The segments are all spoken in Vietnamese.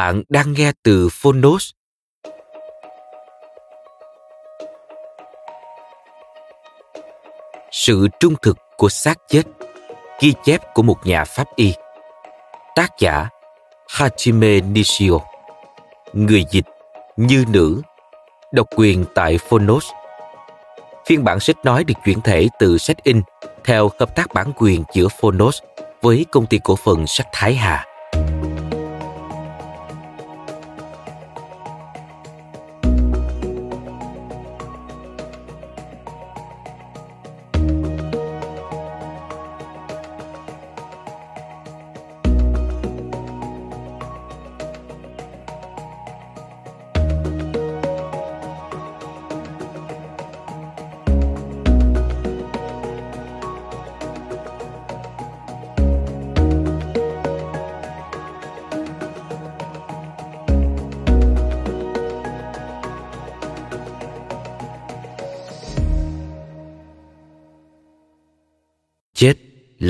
Bạn đang nghe từ Phonos. Sự trung thực của xác chết, Ghi chép của một nhà pháp y Tác giả Hajime Nishio Người dịch, Như Nữ Độc quyền tại Phonos Phiên bản sách nói được chuyển thể từ sách in theo hợp tác bản quyền giữa Phonos với công ty cổ phần sách Thái Hà.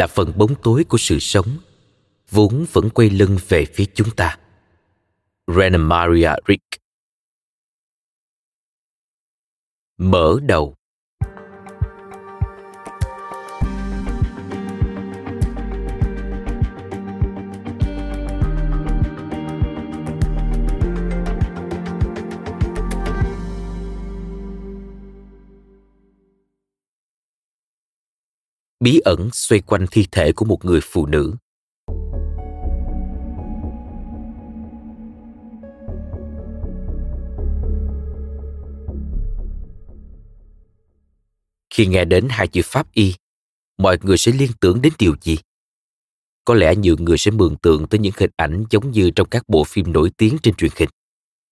Là phần bóng tối của sự sống, vốn vẫn quay lưng về phía chúng ta. Renamaria Rick. Mở đầu. Bí ẩn xoay quanh thi thể của một người phụ nữ. Khi nghe đến hai chữ pháp y, mọi người sẽ liên tưởng đến điều gì? Có lẽ nhiều người sẽ mường tượng tới những hình ảnh giống như trong các bộ phim nổi tiếng trên truyền hình.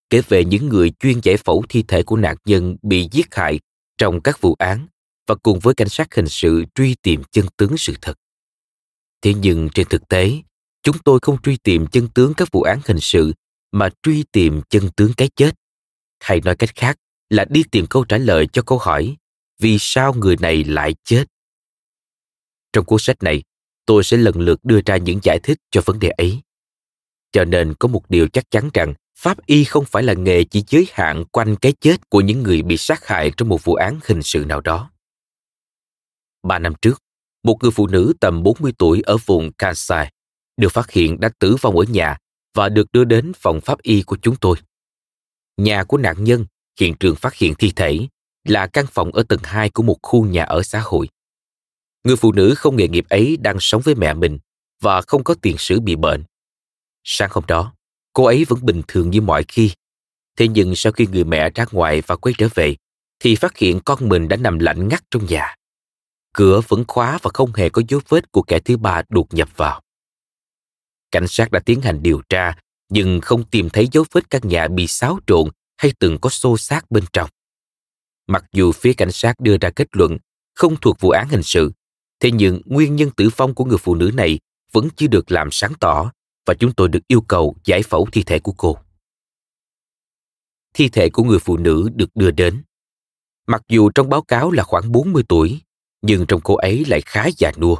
Kể về những người chuyên giải phẫu thi thể của nạn nhân bị giết hại trong các vụ án và cùng với cảnh sát hình sự truy tìm chân tướng sự thật. Thế nhưng trên thực tế, chúng tôi không truy tìm chân tướng các vụ án hình sự mà truy tìm chân tướng cái chết. Hay nói cách khác là đi tìm câu trả lời cho câu hỏi vì sao người này lại chết. Trong cuốn sách này, tôi sẽ lần lượt đưa ra những giải thích cho vấn đề ấy. Cho nên có một điều chắc chắn rằng pháp y không phải là nghề chỉ giới hạn quanh cái chết của những người bị sát hại trong một vụ án hình sự nào đó. Ba năm trước, một người phụ nữ tầm 40 tuổi ở vùng Kansai được phát hiện đã tử vong ở nhà và được đưa đến phòng pháp y của chúng tôi. Nhà của nạn nhân, hiện trường phát hiện thi thể, là căn phòng ở tầng 2 của một khu nhà ở xã hội. Người phụ nữ không nghề nghiệp ấy đang sống với mẹ mình và không có tiền sử bị bệnh. Sáng hôm đó, cô ấy vẫn bình thường như mọi khi. Thế nhưng sau khi người mẹ ra ngoài và quay trở về, thì phát hiện con mình đã nằm lạnh ngắt trong nhà. Cửa vẫn khóa và không hề có dấu vết của kẻ thứ ba đột nhập vào. Cảnh sát đã tiến hành điều tra, nhưng không tìm thấy dấu vết căn nhà bị xáo trộn hay từng có xô xát bên trong. Mặc dù phía cảnh sát đưa ra kết luận không thuộc vụ án hình sự, thế nhưng nguyên nhân tử vong của người phụ nữ này vẫn chưa được làm sáng tỏ và chúng tôi được yêu cầu giải phẫu thi thể của cô. Thi thể của người phụ nữ được đưa đến. Mặc dù trong báo cáo là khoảng 40 tuổi, nhưng trong cô ấy lại khá già nua.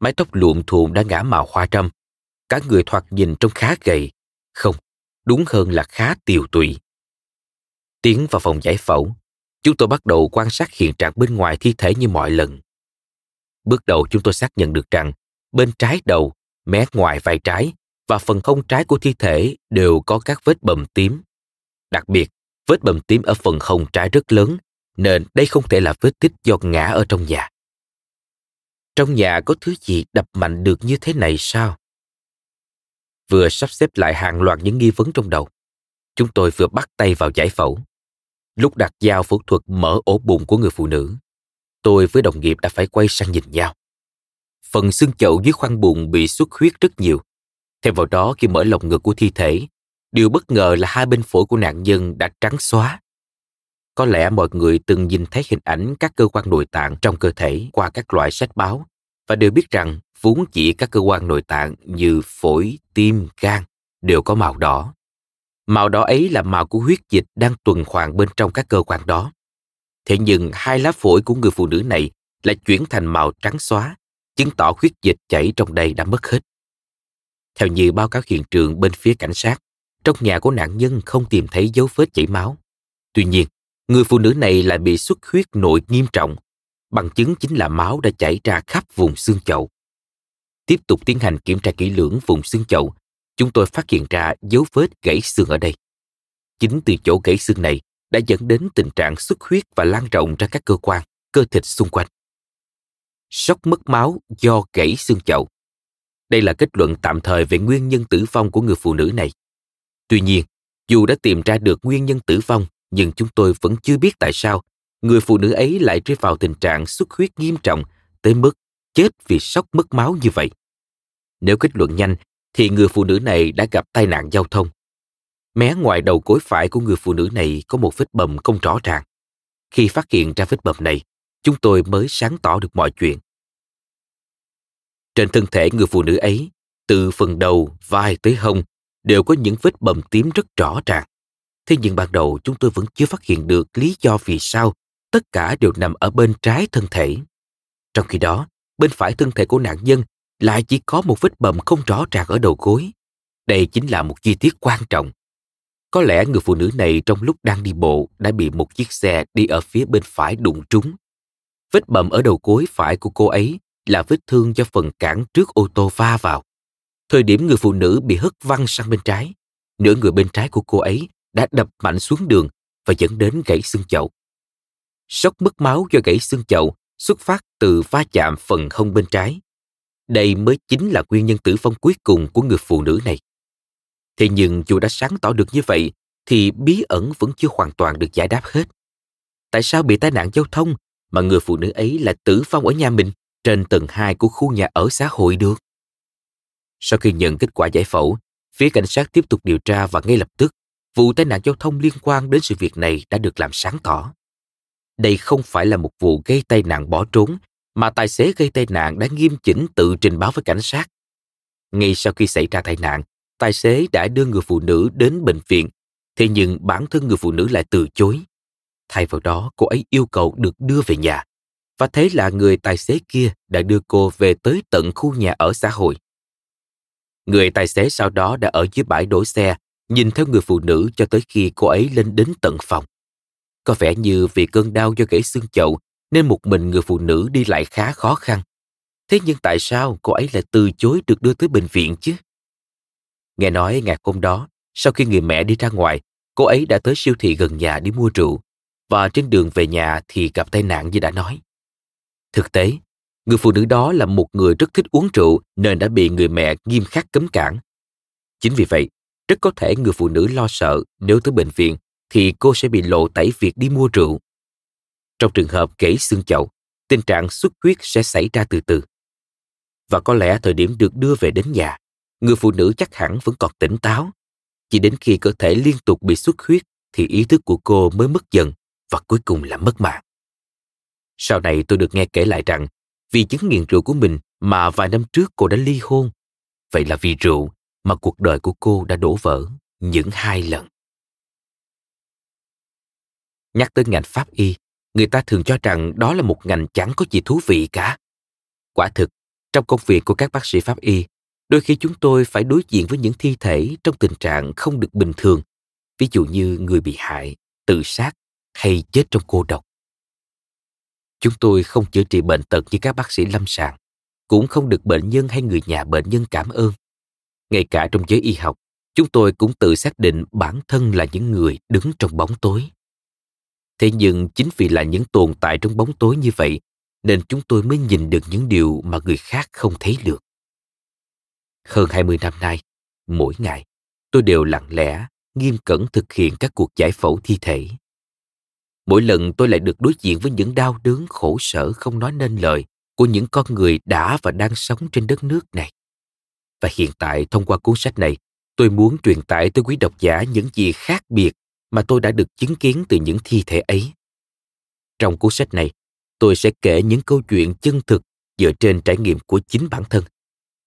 Mái tóc luộm thuộm đã ngã màu hoa trâm. Cả người thoạt nhìn trông khá gầy. Không, đúng hơn là khá tiều tụy. Tiến vào phòng giải phẫu, chúng tôi bắt đầu quan sát hiện trạng bên ngoài thi thể như mọi lần. Bước đầu chúng tôi xác nhận được rằng bên trái đầu, mé ngoài vai trái và phần hông trái của thi thể đều có các vết bầm tím. Đặc biệt, vết bầm tím ở phần hông trái rất lớn, nên đây không thể là vết tích do ngã ở trong nhà. Trong nhà có thứ gì đập mạnh được như thế này sao? Vừa sắp xếp lại hàng loạt những nghi vấn trong đầu, chúng tôi vừa bắt tay vào giải phẫu. Lúc đặt dao phẫu thuật mở ổ bụng của người phụ nữ, tôi với đồng nghiệp đã phải quay sang nhìn nhau. Phần xương chậu dưới khoang bụng bị xuất huyết rất nhiều. Thêm vào đó khi mở lồng ngực của thi thể, điều bất ngờ là hai bên phổi của nạn nhân đã trắng xóa. Có lẽ mọi người từng nhìn thấy hình ảnh các cơ quan nội tạng trong cơ thể qua các loại sách báo và đều biết rằng vốn chỉ các cơ quan nội tạng như phổi, tim, gan đều có màu đỏ. Màu đỏ ấy là màu của huyết dịch đang tuần hoàn bên trong các cơ quan đó. Thế nhưng hai lá phổi của người phụ nữ này lại chuyển thành màu trắng xóa, chứng tỏ huyết dịch chảy trong đây đã mất hết. Theo như báo cáo hiện trường bên phía cảnh sát, trong nhà của nạn nhân không tìm thấy dấu vết chảy máu. Tuy nhiên, người phụ nữ này lại bị xuất huyết nội nghiêm trọng. Bằng chứng chính là máu đã chảy ra khắp vùng xương chậu. Tiếp tục tiến hành kiểm tra kỹ lưỡng vùng xương chậu, chúng tôi phát hiện ra dấu vết gãy xương ở đây. Chính từ chỗ gãy xương này đã dẫn đến tình trạng xuất huyết và lan rộng ra các cơ quan, cơ thịt xung quanh. Sốc mất máu do gãy xương chậu. Đây là kết luận tạm thời về nguyên nhân tử vong của người phụ nữ này. Tuy nhiên, dù đã tìm ra được nguyên nhân tử vong, nhưng chúng tôi vẫn chưa biết tại sao người phụ nữ ấy lại rơi vào tình trạng xuất huyết nghiêm trọng tới mức chết vì sốc mất máu như vậy. Nếu kết luận nhanh, thì người phụ nữ này đã gặp tai nạn giao thông. Mé ngoài đầu gối phải của người phụ nữ này có một vết bầm không rõ ràng. Khi phát hiện ra vết bầm này, chúng tôi mới sáng tỏ được mọi chuyện. Trên thân thể người phụ nữ ấy, từ phần đầu, vai tới hông, đều có những vết bầm tím rất rõ ràng. Thế nhưng ban đầu chúng tôi vẫn chưa phát hiện được lý do vì sao tất cả đều nằm ở bên trái thân thể. Trong khi đó, bên phải thân thể của nạn nhân lại chỉ có một vết bầm không rõ ràng ở đầu gối. Đây chính là một chi tiết quan trọng. Có lẽ người phụ nữ này trong lúc đang đi bộ đã bị một chiếc xe đi ở phía bên phải đụng trúng. Vết bầm ở đầu gối phải của cô ấy là vết thương do phần cản trước ô tô va vào. Thời điểm người phụ nữ bị hất văng sang bên trái, nửa người bên trái của cô ấy đã đập mạnh xuống đường và dẫn đến gãy xương chậu. Sốc mất máu do gãy xương chậu xuất phát từ va chạm phần hông bên trái. Đây mới chính là nguyên nhân tử vong cuối cùng của người phụ nữ này. Thế nhưng dù đã sáng tỏ được như vậy, thì bí ẩn vẫn chưa hoàn toàn được giải đáp hết. Tại sao bị tai nạn giao thông mà người phụ nữ ấy lại tử vong ở nhà mình trên tầng 2 của khu nhà ở xã hội được? Sau khi nhận kết quả giải phẫu, phía cảnh sát tiếp tục điều tra và ngay lập tức, vụ tai nạn giao thông liên quan đến sự việc này đã được làm sáng tỏ. Đây không phải là một vụ gây tai nạn bỏ trốn, mà tài xế gây tai nạn đã nghiêm chỉnh tự trình báo với cảnh sát. Ngay sau khi xảy ra tai nạn, tài xế đã đưa người phụ nữ đến bệnh viện, thế nhưng bản thân người phụ nữ lại từ chối. Thay vào đó, cô ấy yêu cầu được đưa về nhà. Và thế là người tài xế kia đã đưa cô về tới tận khu nhà ở xã hội. Người tài xế sau đó đã ở dưới bãi đổ xe, nhìn theo người phụ nữ cho tới khi cô ấy lên đến tận phòng. Có vẻ như vì cơn đau do gãy xương chậu nên một mình người phụ nữ đi lại khá khó khăn. Thế nhưng tại sao cô ấy lại từ chối được đưa tới bệnh viện chứ? Nghe nói ngày hôm đó, sau khi người mẹ đi ra ngoài, cô ấy đã tới siêu thị gần nhà đi mua rượu và trên đường về nhà thì gặp tai nạn như đã nói. Thực tế, người phụ nữ đó là một người rất thích uống rượu nên đã bị người mẹ nghiêm khắc cấm cản. Chính vì vậy, rất có thể người phụ nữ lo sợ nếu tới bệnh viện thì cô sẽ bị lộ tẩy việc đi mua rượu. Trong trường hợp gãy xương chậu, tình trạng xuất huyết sẽ xảy ra từ từ. Và có lẽ thời điểm được đưa về đến nhà, người phụ nữ chắc hẳn vẫn còn tỉnh táo. Chỉ đến khi cơ thể liên tục bị xuất huyết thì ý thức của cô mới mất dần và cuối cùng là mất mạng. Sau này tôi được nghe kể lại rằng vì chứng nghiện rượu của mình mà vài năm trước cô đã ly hôn. Vậy là vì rượu mà cuộc đời của cô đã đổ vỡ những hai lần. Nhắc tới ngành pháp y, người ta thường cho rằng đó là một ngành chẳng có gì thú vị cả. Quả thực, trong công việc của các bác sĩ pháp y, Đôi khi chúng tôi phải đối diện với những thi thể trong tình trạng không được bình thường, ví dụ như người bị hại, tự sát hay chết trong cô độc. Chúng tôi không chữa trị bệnh tật như các bác sĩ lâm sàng, cũng không được bệnh nhân hay người nhà bệnh nhân cảm ơn. Ngay cả trong giới y học, chúng tôi cũng tự xác định bản thân là những người đứng trong bóng tối. Thế nhưng chính vì là những tồn tại trong bóng tối như vậy, nên chúng tôi mới nhìn được những điều mà người khác không thấy được. Hơn 20 năm nay, mỗi ngày, tôi đều lặng lẽ, nghiêm cẩn thực hiện các cuộc giải phẫu thi thể. Mỗi lần tôi lại được đối diện với những đau đớn khổ sở không nói nên lời của những con người đã và đang sống trên đất nước này. Và hiện tại thông qua cuốn sách này, tôi muốn truyền tải tới quý độc giả những gì khác biệt mà tôi đã được chứng kiến từ những thi thể ấy. Trong cuốn sách này, tôi sẽ kể những câu chuyện chân thực dựa trên trải nghiệm của chính bản thân.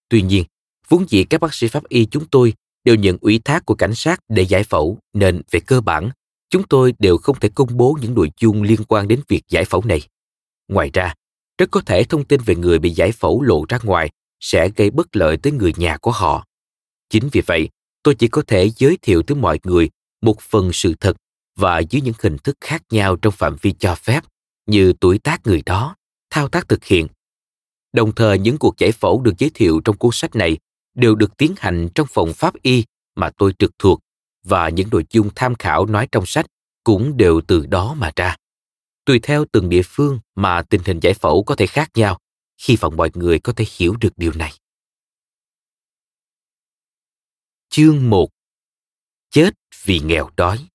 Tuy nhiên, vốn dĩ các bác sĩ pháp y chúng tôi đều nhận ủy thác của cảnh sát để giải phẫu nên về cơ bản chúng tôi đều không thể công bố những nội dung liên quan đến việc giải phẫu này ngoài ra rất có thể thông tin về người bị giải phẫu lộ ra ngoài sẽ gây bất lợi tới người nhà của họ chính vì vậy tôi chỉ có thể giới thiệu tới mọi người một phần sự thật và dưới những hình thức khác nhau trong phạm vi cho phép như tuổi tác người đó thao tác thực hiện đồng thời những cuộc giải phẫu được giới thiệu trong cuốn sách này đều được tiến hành trong phòng pháp y mà tôi trực thuộc và những nội dung tham khảo nói trong sách cũng đều từ đó mà ra. Tùy theo từng địa phương mà tình hình giải phẫu có thể khác nhau, hy vọng mọi người có thể hiểu được điều này. Chương 1 Chết vì nghèo đói.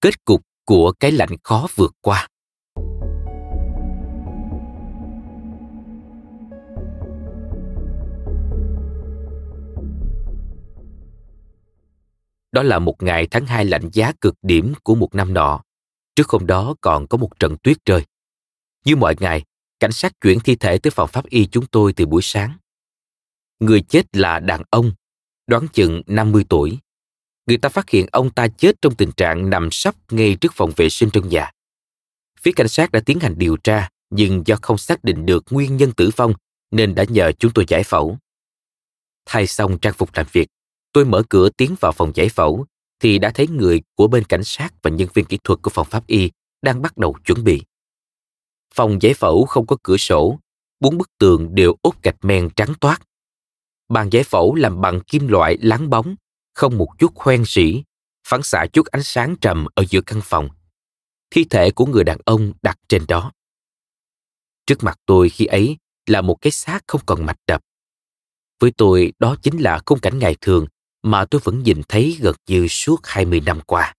Kết cục của cái lạnh khó vượt qua. Đó là một ngày tháng hai lạnh giá cực điểm của một năm nọ. Trước hôm đó còn có một trận tuyết rơi. Như mọi ngày, cảnh sát chuyển thi thể tới phòng pháp y chúng tôi từ buổi sáng. Người chết là đàn ông, đoán chừng 50 tuổi, người ta phát hiện ông ta chết trong tình trạng nằm sấp ngay trước phòng vệ sinh trong nhà. Phía cảnh sát đã tiến hành điều tra, nhưng do không xác định được nguyên nhân tử vong nên đã nhờ chúng tôi giải phẫu. Thay xong trang phục làm việc, tôi mở cửa tiến vào phòng giải phẫu thì đã thấy người của bên cảnh sát và nhân viên kỹ thuật của phòng pháp y đang bắt đầu chuẩn bị. Phòng giải phẫu không có cửa sổ, bốn bức tường đều ốp gạch men trắng toát. Bàn giải phẫu làm bằng kim loại láng bóng không một chút hoen sỉ, phản xạ chút ánh sáng trầm ở giữa căn phòng. Thi thể của người đàn ông đặt trên đó. Trước mặt tôi khi ấy là một cái xác không còn mạch đập. Với tôi, đó chính là khung cảnh ngày thường mà tôi vẫn nhìn thấy gần như suốt 20 năm qua.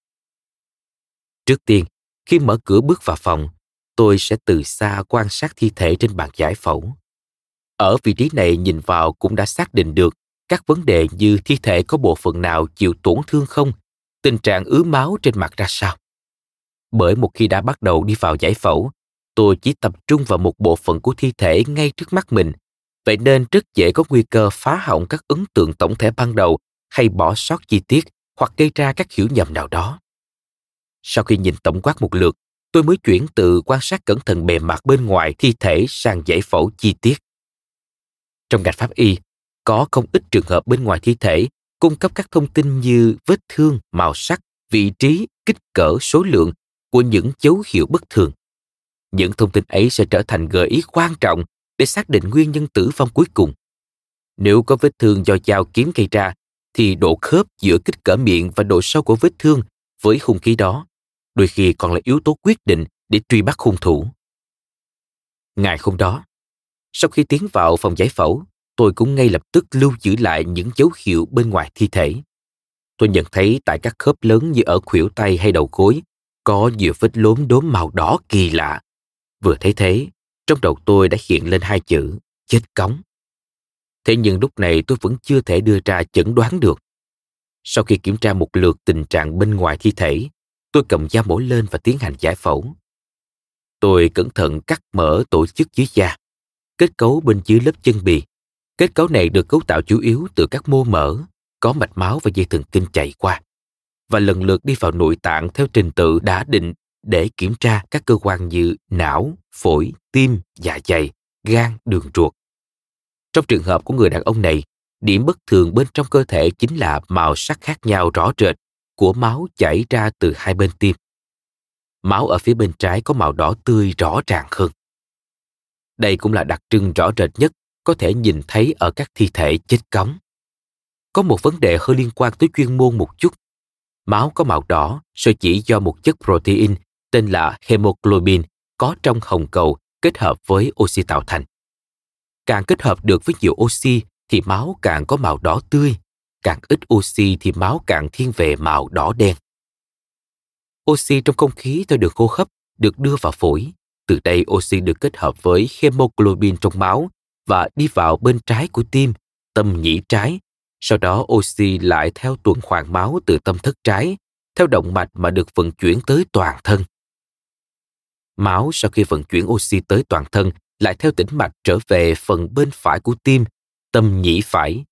Trước tiên, khi mở cửa bước vào phòng, tôi sẽ từ xa quan sát thi thể trên bàn giải phẫu. Ở vị trí này nhìn vào cũng đã xác định được các vấn đề như thi thể có bộ phận nào chịu tổn thương không, tình trạng ứ máu trên mặt ra sao. Bởi một khi đã bắt đầu đi vào giải phẫu, tôi chỉ tập trung vào một bộ phận của thi thể ngay trước mắt mình, vậy nên rất dễ có nguy cơ phá hỏng các ấn tượng tổng thể ban đầu hay bỏ sót chi tiết hoặc gây ra các hiểu nhầm nào đó. Sau khi nhìn tổng quát một lượt, tôi mới chuyển từ quan sát cẩn thận bề mặt bên ngoài thi thể sang giải phẫu chi tiết. Trong ngành pháp y, có không ít trường hợp bên ngoài thi thể cung cấp các thông tin như vết thương, màu sắc, vị trí, kích cỡ, số lượng của những dấu hiệu bất thường. Những thông tin ấy sẽ trở thành gợi ý quan trọng để xác định nguyên nhân tử vong cuối cùng. Nếu có vết thương do dao kiếm gây ra, thì độ khớp giữa kích cỡ miệng và độ sâu của vết thương với hung khí đó đôi khi còn là yếu tố quyết định để truy bắt hung thủ. Ngày hôm đó, sau khi tiến vào phòng giải phẫu, tôi cũng ngay lập tức lưu giữ lại những dấu hiệu bên ngoài thi thể. Tôi nhận thấy tại các khớp lớn như ở khuỷu tay hay đầu gối, có nhiều vết lốm đốm màu đỏ kỳ lạ. Vừa thấy thế, trong đầu tôi đã hiện lên hai chữ chết cống. Thế nhưng lúc này tôi vẫn chưa thể đưa ra chẩn đoán được. Sau khi kiểm tra một lượt tình trạng bên ngoài thi thể, tôi cầm dao mổ lên và tiến hành giải phẫu. Tôi cẩn thận cắt mở tổ chức dưới da, kết cấu bên dưới lớp chân bì Kết cấu này được cấu tạo chủ yếu từ các mô mỡ, có mạch máu và dây thần kinh chạy qua và lần lượt đi vào nội tạng theo trình tự đã định để kiểm tra các cơ quan như não, phổi, tim, dạ dày, gan, đường ruột. Trong trường hợp của người đàn ông này, điểm bất thường bên trong cơ thể chính là màu sắc khác nhau rõ rệt của máu chảy ra từ hai bên tim. Máu ở phía bên trái có màu đỏ tươi rõ ràng hơn. Đây cũng là đặc trưng rõ rệt nhất có thể nhìn thấy ở các thi thể chết cống. Có một vấn đề hơi liên quan tới chuyên môn một chút. Máu có màu đỏ sở chỉ do một chất protein tên là hemoglobin có trong hồng cầu kết hợp với oxy tạo thành. Càng kết hợp được với nhiều oxy thì máu càng có màu đỏ tươi, càng ít oxy thì máu càng thiên về màu đỏ đen. Oxy trong không khí theo đường hô hấp được đưa vào phổi. Từ đây oxy được kết hợp với hemoglobin trong máu và đi vào bên trái của tim, tâm nhĩ trái. Sau đó oxy lại theo tuần hoàn máu từ tâm thất trái, theo động mạch mà được vận chuyển tới toàn thân. Máu sau khi vận chuyển oxy tới toàn thân lại theo tĩnh mạch trở về phần bên phải của tim, tâm nhĩ phải.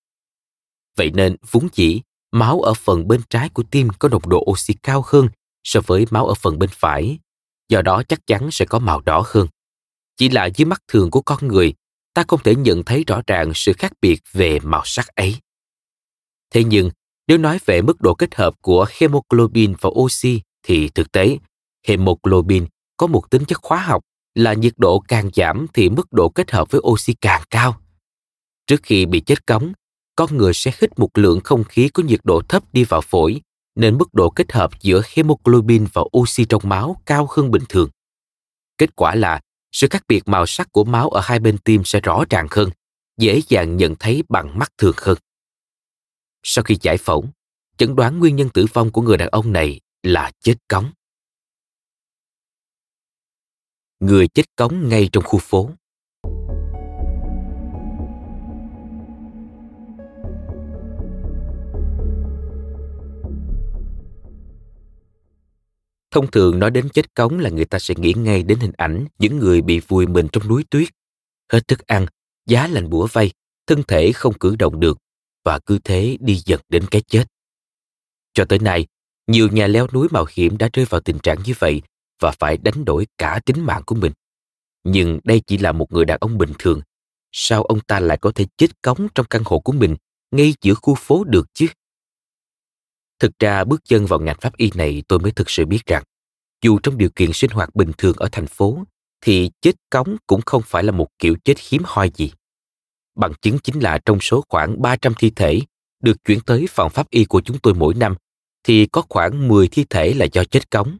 Vậy nên vốn dĩ máu ở phần bên trái của tim có nồng độ oxy cao hơn so với máu ở phần bên phải, do đó chắc chắn sẽ có màu đỏ hơn. Chỉ là dưới mắt thường của con người, ta không thể nhận thấy rõ ràng sự khác biệt về màu sắc ấy. Thế nhưng, nếu nói về mức độ kết hợp của hemoglobin và oxy thì thực tế, hemoglobin có một tính chất hóa học là nhiệt độ càng giảm thì mức độ kết hợp với oxy càng cao. Trước khi bị chết cống, con người sẽ hít một lượng không khí có nhiệt độ thấp đi vào phổi, nên mức độ kết hợp giữa hemoglobin và oxy trong máu cao hơn bình thường. Kết quả là sự khác biệt màu sắc của máu ở hai bên tim sẽ rõ ràng hơn, dễ dàng nhận thấy bằng mắt thường hơn. Sau khi giải phẫu, chẩn đoán nguyên nhân tử vong của người đàn ông này là chết cống. Người chết cống ngay trong khu phố. Thông thường nói đến chết cống là người ta sẽ nghĩ ngay đến hình ảnh những người bị vùi mình trong núi tuyết. Hết thức ăn, giá lạnh bủa vây, thân thể không cử động được và cứ thế đi dần đến cái chết. Cho tới nay, nhiều nhà leo núi mạo hiểm đã rơi vào tình trạng như vậy và phải đánh đổi cả tính mạng của mình. Nhưng đây chỉ là một người đàn ông bình thường. Sao ông ta lại có thể chết cống trong căn hộ của mình ngay giữa khu phố được chứ? Thực ra bước chân vào ngành pháp y này tôi mới thực sự biết rằng dù trong điều kiện sinh hoạt bình thường ở thành phố thì chết cống cũng không phải là một kiểu chết hiếm hoi gì. Bằng chứng chính là trong số khoảng 300 thi thể được chuyển tới phòng pháp y của chúng tôi mỗi năm thì có khoảng 10 thi thể là do chết cống.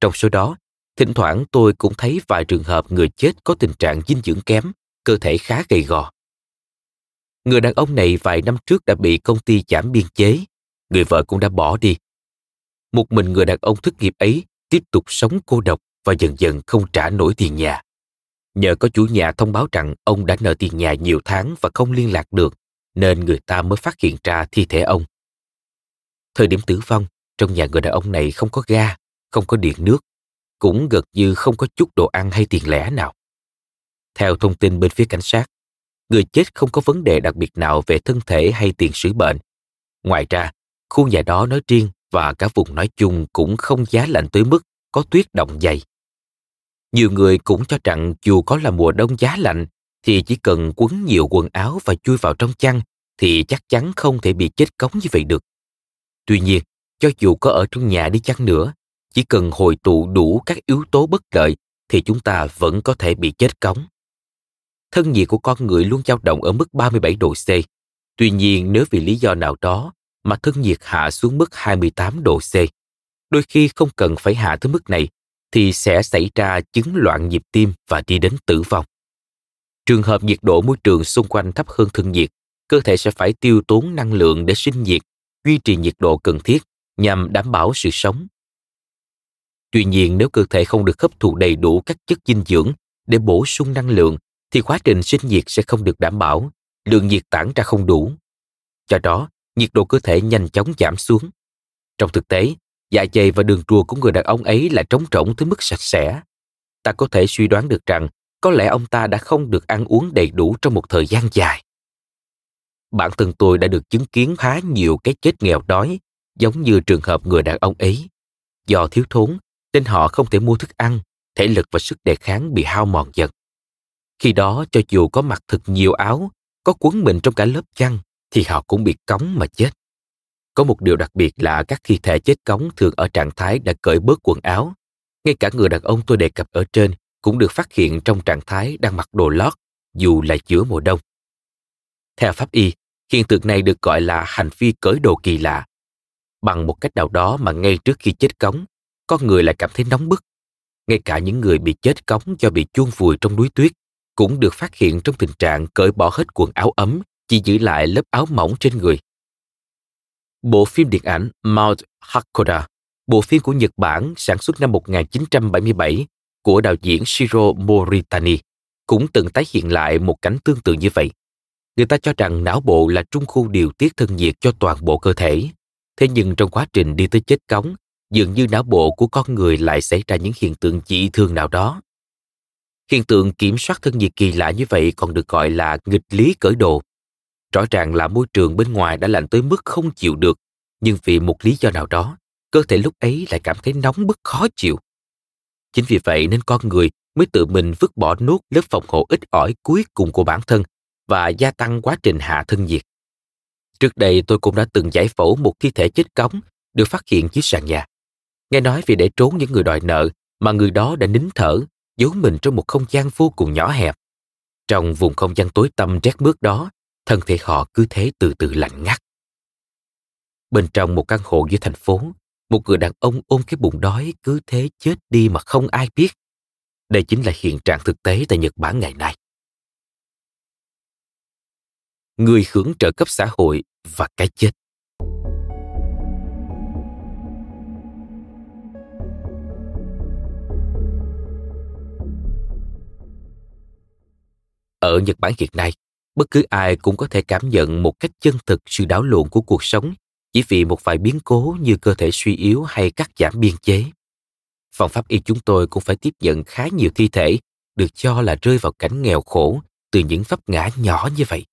Trong số đó, thỉnh thoảng tôi cũng thấy vài trường hợp người chết có tình trạng dinh dưỡng kém, cơ thể khá gầy gò. Người đàn ông này vài năm trước đã bị công ty giảm biên chế người vợ cũng đã bỏ đi. Một mình người đàn ông thất nghiệp ấy tiếp tục sống cô độc và dần dần không trả nổi tiền nhà. Nhờ có chủ nhà thông báo rằng ông đã nợ tiền nhà nhiều tháng và không liên lạc được, nên người ta mới phát hiện ra thi thể ông. Thời điểm tử vong, trong nhà người đàn ông này không có ga, không có điện nước, cũng gần như không có chút đồ ăn hay tiền lẻ nào. Theo thông tin bên phía cảnh sát, người chết không có vấn đề đặc biệt nào về thân thể hay tiền sử bệnh. Ngoài ra, Khu nhà đó nói riêng và cả vùng nói chung cũng không giá lạnh tới mức có tuyết động dày. Nhiều người cũng cho rằng dù có là mùa đông giá lạnh thì chỉ cần quấn nhiều quần áo và chui vào trong chăn thì chắc chắn không thể bị chết cống như vậy được. Tuy nhiên, cho dù có ở trong nhà đi chăng nữa, chỉ cần hồi tụ đủ các yếu tố bất lợi thì chúng ta vẫn có thể bị chết cống. Thân nhiệt của con người luôn dao động ở mức 37 độ C. Tuy nhiên nếu vì lý do nào đó mà thân nhiệt hạ xuống mức 28 độ C. Đôi khi không cần phải hạ tới mức này thì sẽ xảy ra chứng loạn nhịp tim và đi đến tử vong. Trường hợp nhiệt độ môi trường xung quanh thấp hơn thân nhiệt, cơ thể sẽ phải tiêu tốn năng lượng để sinh nhiệt, duy trì nhiệt độ cần thiết nhằm đảm bảo sự sống. Tuy nhiên nếu cơ thể không được hấp thụ đầy đủ các chất dinh dưỡng để bổ sung năng lượng thì quá trình sinh nhiệt sẽ không được đảm bảo, lượng nhiệt tản ra không đủ. Do đó, nhiệt độ cơ thể nhanh chóng giảm xuống. Trong thực tế, dạ dày và đường ruột của người đàn ông ấy là trống rỗng tới mức sạch sẽ. Ta có thể suy đoán được rằng có lẽ ông ta đã không được ăn uống đầy đủ trong một thời gian dài. bản thân tôi đã được chứng kiến khá nhiều cái chết nghèo đói, giống như trường hợp người đàn ông ấy. Do thiếu thốn, nên họ không thể mua thức ăn, thể lực và sức đề kháng bị hao mòn dần. Khi đó, cho dù có mặc thật nhiều áo, có quấn mình trong cả lớp chăn, thì họ cũng bị cống mà chết. Có một điều đặc biệt là các thi thể chết cống thường ở trạng thái đã cởi bớt quần áo. Ngay cả người đàn ông tôi đề cập ở trên cũng được phát hiện trong trạng thái đang mặc đồ lót, dù là giữa mùa đông. Theo pháp y, hiện tượng này được gọi là hành vi cởi đồ kỳ lạ. Bằng một cách nào đó mà ngay trước khi chết cống, con người lại cảm thấy nóng bức. Ngay cả những người bị chết cống do bị chuông vùi trong núi tuyết cũng được phát hiện trong tình trạng cởi bỏ hết quần áo ấm, chỉ giữ lại lớp áo mỏng trên người. Bộ phim điện ảnh Mount Hakoda, bộ phim của Nhật Bản sản xuất năm 1977 của đạo diễn Shiro Moritani, cũng từng tái hiện lại một cảnh tương tự như vậy. Người ta cho rằng não bộ là trung khu điều tiết thân nhiệt cho toàn bộ cơ thể. Thế nhưng trong quá trình đi tới chết cống, dường như não bộ của con người lại xảy ra những hiện tượng dị thường nào đó. Hiện tượng kiểm soát thân nhiệt kỳ lạ như vậy còn được gọi là nghịch lý cởi đồ. Rõ ràng là môi trường bên ngoài đã lạnh tới mức không chịu được, nhưng vì một lý do nào đó, cơ thể lúc ấy lại cảm thấy nóng bức khó chịu. Chính vì vậy nên con người mới tự mình vứt bỏ nốt lớp phòng hộ ít ỏi cuối cùng của bản thân và gia tăng quá trình hạ thân nhiệt. Trước đây tôi cũng đã từng giải phẫu một thi thể chết cống được phát hiện dưới sàn nhà. Nghe nói vì để trốn những người đòi nợ mà người đó đã nín thở, giấu mình trong một không gian vô cùng nhỏ hẹp. Trong vùng không gian tối tăm rét mướt đó, thân thể họ cứ thế từ từ lạnh ngắt. Bên trong một căn hộ dưới thành phố, một người đàn ông ôm cái bụng đói cứ thế chết đi mà không ai biết. Đây chính là hiện trạng thực tế tại Nhật Bản ngày nay. Người hưởng trợ cấp xã hội và cái chết. Ở Nhật Bản hiện nay, bất cứ ai cũng có thể cảm nhận một cách chân thực sự đảo lộn của cuộc sống chỉ vì một vài biến cố như cơ thể suy yếu hay cắt giảm biên chế. Phòng pháp y chúng tôi cũng phải tiếp nhận khá nhiều thi thể được cho là rơi vào cảnh nghèo khổ từ những vấp ngã nhỏ như vậy.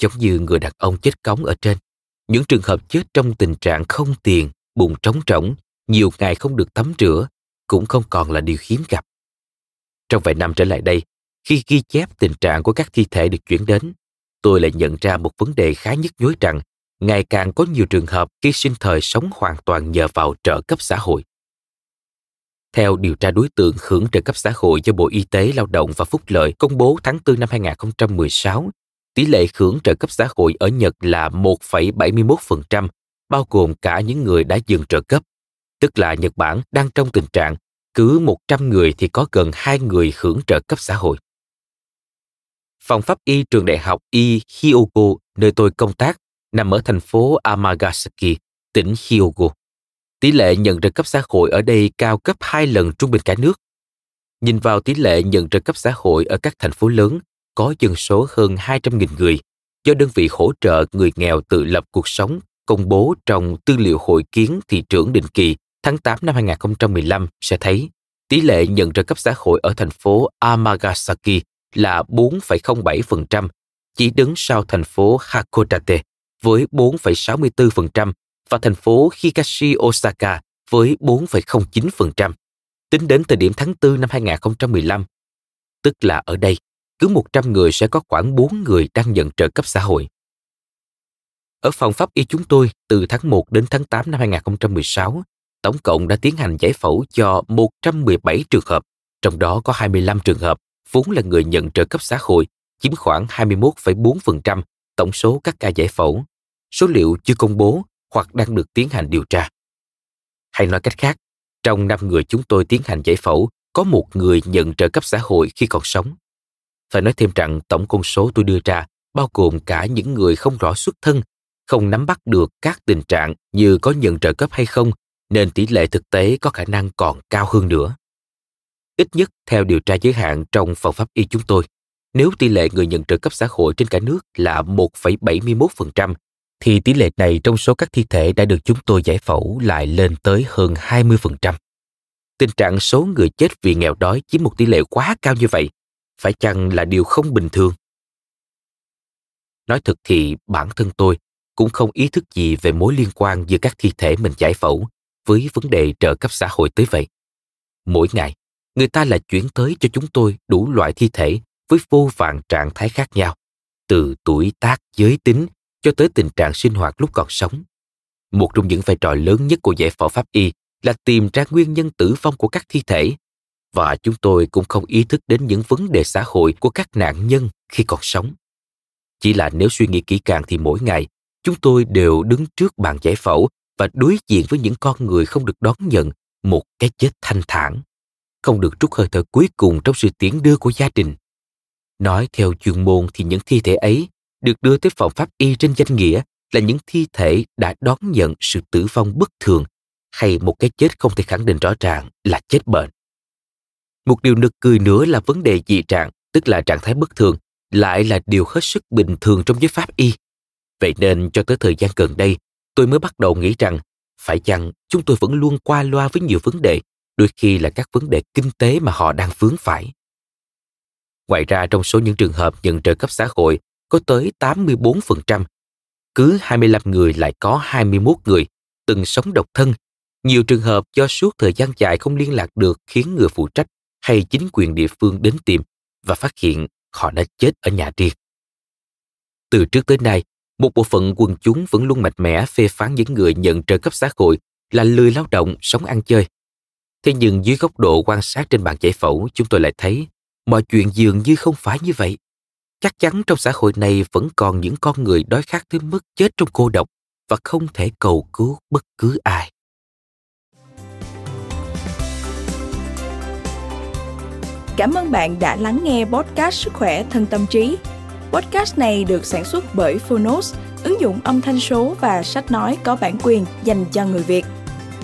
Giống như người đàn ông chết cống ở trên, những trường hợp chết trong tình trạng không tiền, bụng trống trỗng, nhiều ngày không được tắm rửa, cũng không còn là điều hiếm gặp. Trong vài năm trở lại đây, khi ghi chép tình trạng của các thi thể được chuyển đến, tôi lại nhận ra một vấn đề khá nhức nhối rằng ngày càng có nhiều trường hợp khi sinh thời sống hoàn toàn nhờ vào trợ cấp xã hội. Theo điều tra đối tượng hưởng trợ cấp xã hội do Bộ Y tế Lao động và Phúc lợi công bố tháng 4 năm 2016, tỷ lệ hưởng trợ cấp xã hội ở Nhật là 1,71%, bao gồm cả những người đã dừng trợ cấp. Tức là Nhật Bản đang trong tình trạng cứ 100 người thì có gần 2 người hưởng trợ cấp xã hội. Phòng pháp y trường đại học Y Hyogo, nơi tôi công tác, nằm ở thành phố Amagasaki, tỉnh Hyogo. Tỷ lệ nhận trợ cấp xã hội ở đây cao gấp 2 lần trung bình cả nước. Nhìn vào tỷ lệ nhận trợ cấp xã hội ở các thành phố lớn, có dân số hơn 200.000 người, do đơn vị hỗ trợ người nghèo tự lập cuộc sống công bố trong tư liệu hội kiến thị trưởng định kỳ tháng 8 năm 2015 sẽ thấy tỷ lệ nhận trợ cấp xã hội ở thành phố Amagasaki là 4,07%, chỉ đứng sau thành phố Hakodate với 4,64% và thành phố Higashi Osaka với 4,09%, tính đến thời điểm tháng 4 năm 2015. Tức là ở đây, cứ 100 người sẽ có khoảng 4 người đang nhận trợ cấp xã hội. Ở phòng pháp y chúng tôi, từ tháng 1 đến tháng 8 năm 2016, tổng cộng đã tiến hành giải phẫu cho 117 trường hợp, trong đó có 25 trường hợp vốn là người nhận trợ cấp xã hội, chiếm khoảng 21,4% tổng số các ca giải phẫu số liệu chưa công bố hoặc đang được tiến hành điều tra. Hay nói cách khác, trong năm người chúng tôi tiến hành giải phẫu, có một người nhận trợ cấp xã hội khi còn sống. Phải nói thêm rằng tổng con số tôi đưa ra bao gồm cả những người không rõ xuất thân, không nắm bắt được các tình trạng như có nhận trợ cấp hay không, nên tỷ lệ thực tế có khả năng còn cao hơn nữa. Ít nhất theo điều tra giới hạn trong phòng pháp y chúng tôi, nếu tỷ lệ người nhận trợ cấp xã hội trên cả nước là 1,71%, thì tỷ lệ này trong số các thi thể đã được chúng tôi giải phẫu lại lên tới hơn 20%. Tình trạng số người chết vì nghèo đói chiếm một tỷ lệ quá cao như vậy, phải chăng là điều không bình thường? Nói thật thì bản thân tôi cũng không ý thức gì về mối liên quan giữa các thi thể mình giải phẫu với vấn đề trợ cấp xã hội tới vậy. Mỗi ngày, người ta lại chuyển tới cho chúng tôi đủ loại thi thể với vô vàn trạng thái khác nhau, từ tuổi tác, giới tính cho tới tình trạng sinh hoạt lúc còn sống. Một trong những vai trò lớn nhất của giải phẫu pháp y là tìm ra nguyên nhân tử vong của các thi thể và chúng tôi cũng không ý thức đến những vấn đề xã hội của các nạn nhân khi còn sống. Chỉ là nếu suy nghĩ kỹ càng thì mỗi ngày chúng tôi đều đứng trước bàn giải phẫu và đối diện với những con người không được đón nhận một cái chết thanh thản, không được trút hơi thở cuối cùng trong sự tiễn đưa của gia đình. Nói theo chuyên môn thì những thi thể ấy được đưa tới phòng pháp y trên danh nghĩa là những thi thể đã đón nhận sự tử vong bất thường hay một cái chết không thể khẳng định rõ ràng là chết bệnh. Một điều nực cười nữa là vấn đề dị trạng, tức là trạng thái bất thường, lại là điều hết sức bình thường trong giới pháp y. Vậy nên cho tới thời gian gần đây, tôi mới bắt đầu nghĩ rằng phải chăng chúng tôi vẫn luôn qua loa với nhiều vấn đề, đôi khi là các vấn đề kinh tế mà họ đang vướng phải. Ngoài ra trong số những trường hợp nhận trợ cấp xã hội có tới 84%, cứ 25 người lại có 21 người từng sống độc thân. Nhiều trường hợp do suốt thời gian dài không liên lạc được khiến người phụ trách hay chính quyền địa phương đến tìm và phát hiện họ đã chết ở nhà riêng. Từ trước tới nay, một bộ phận quần chúng vẫn luôn mạnh mẽ phê phán những người nhận trợ cấp xã hội là lười lao động, sống ăn chơi. Thế nhưng dưới góc độ quan sát trên bàn giải phẫu, chúng tôi lại thấy mọi chuyện dường như không phải như vậy. Chắc chắn trong xã hội này vẫn còn những con người đói khát tới mức chết trong cô độc và không thể cầu cứu bất cứ ai. Cảm ơn bạn đã lắng nghe podcast Sức khỏe thân tâm trí. Podcast này được sản xuất bởi Phonos, ứng dụng âm thanh số và sách nói có bản quyền dành cho người Việt.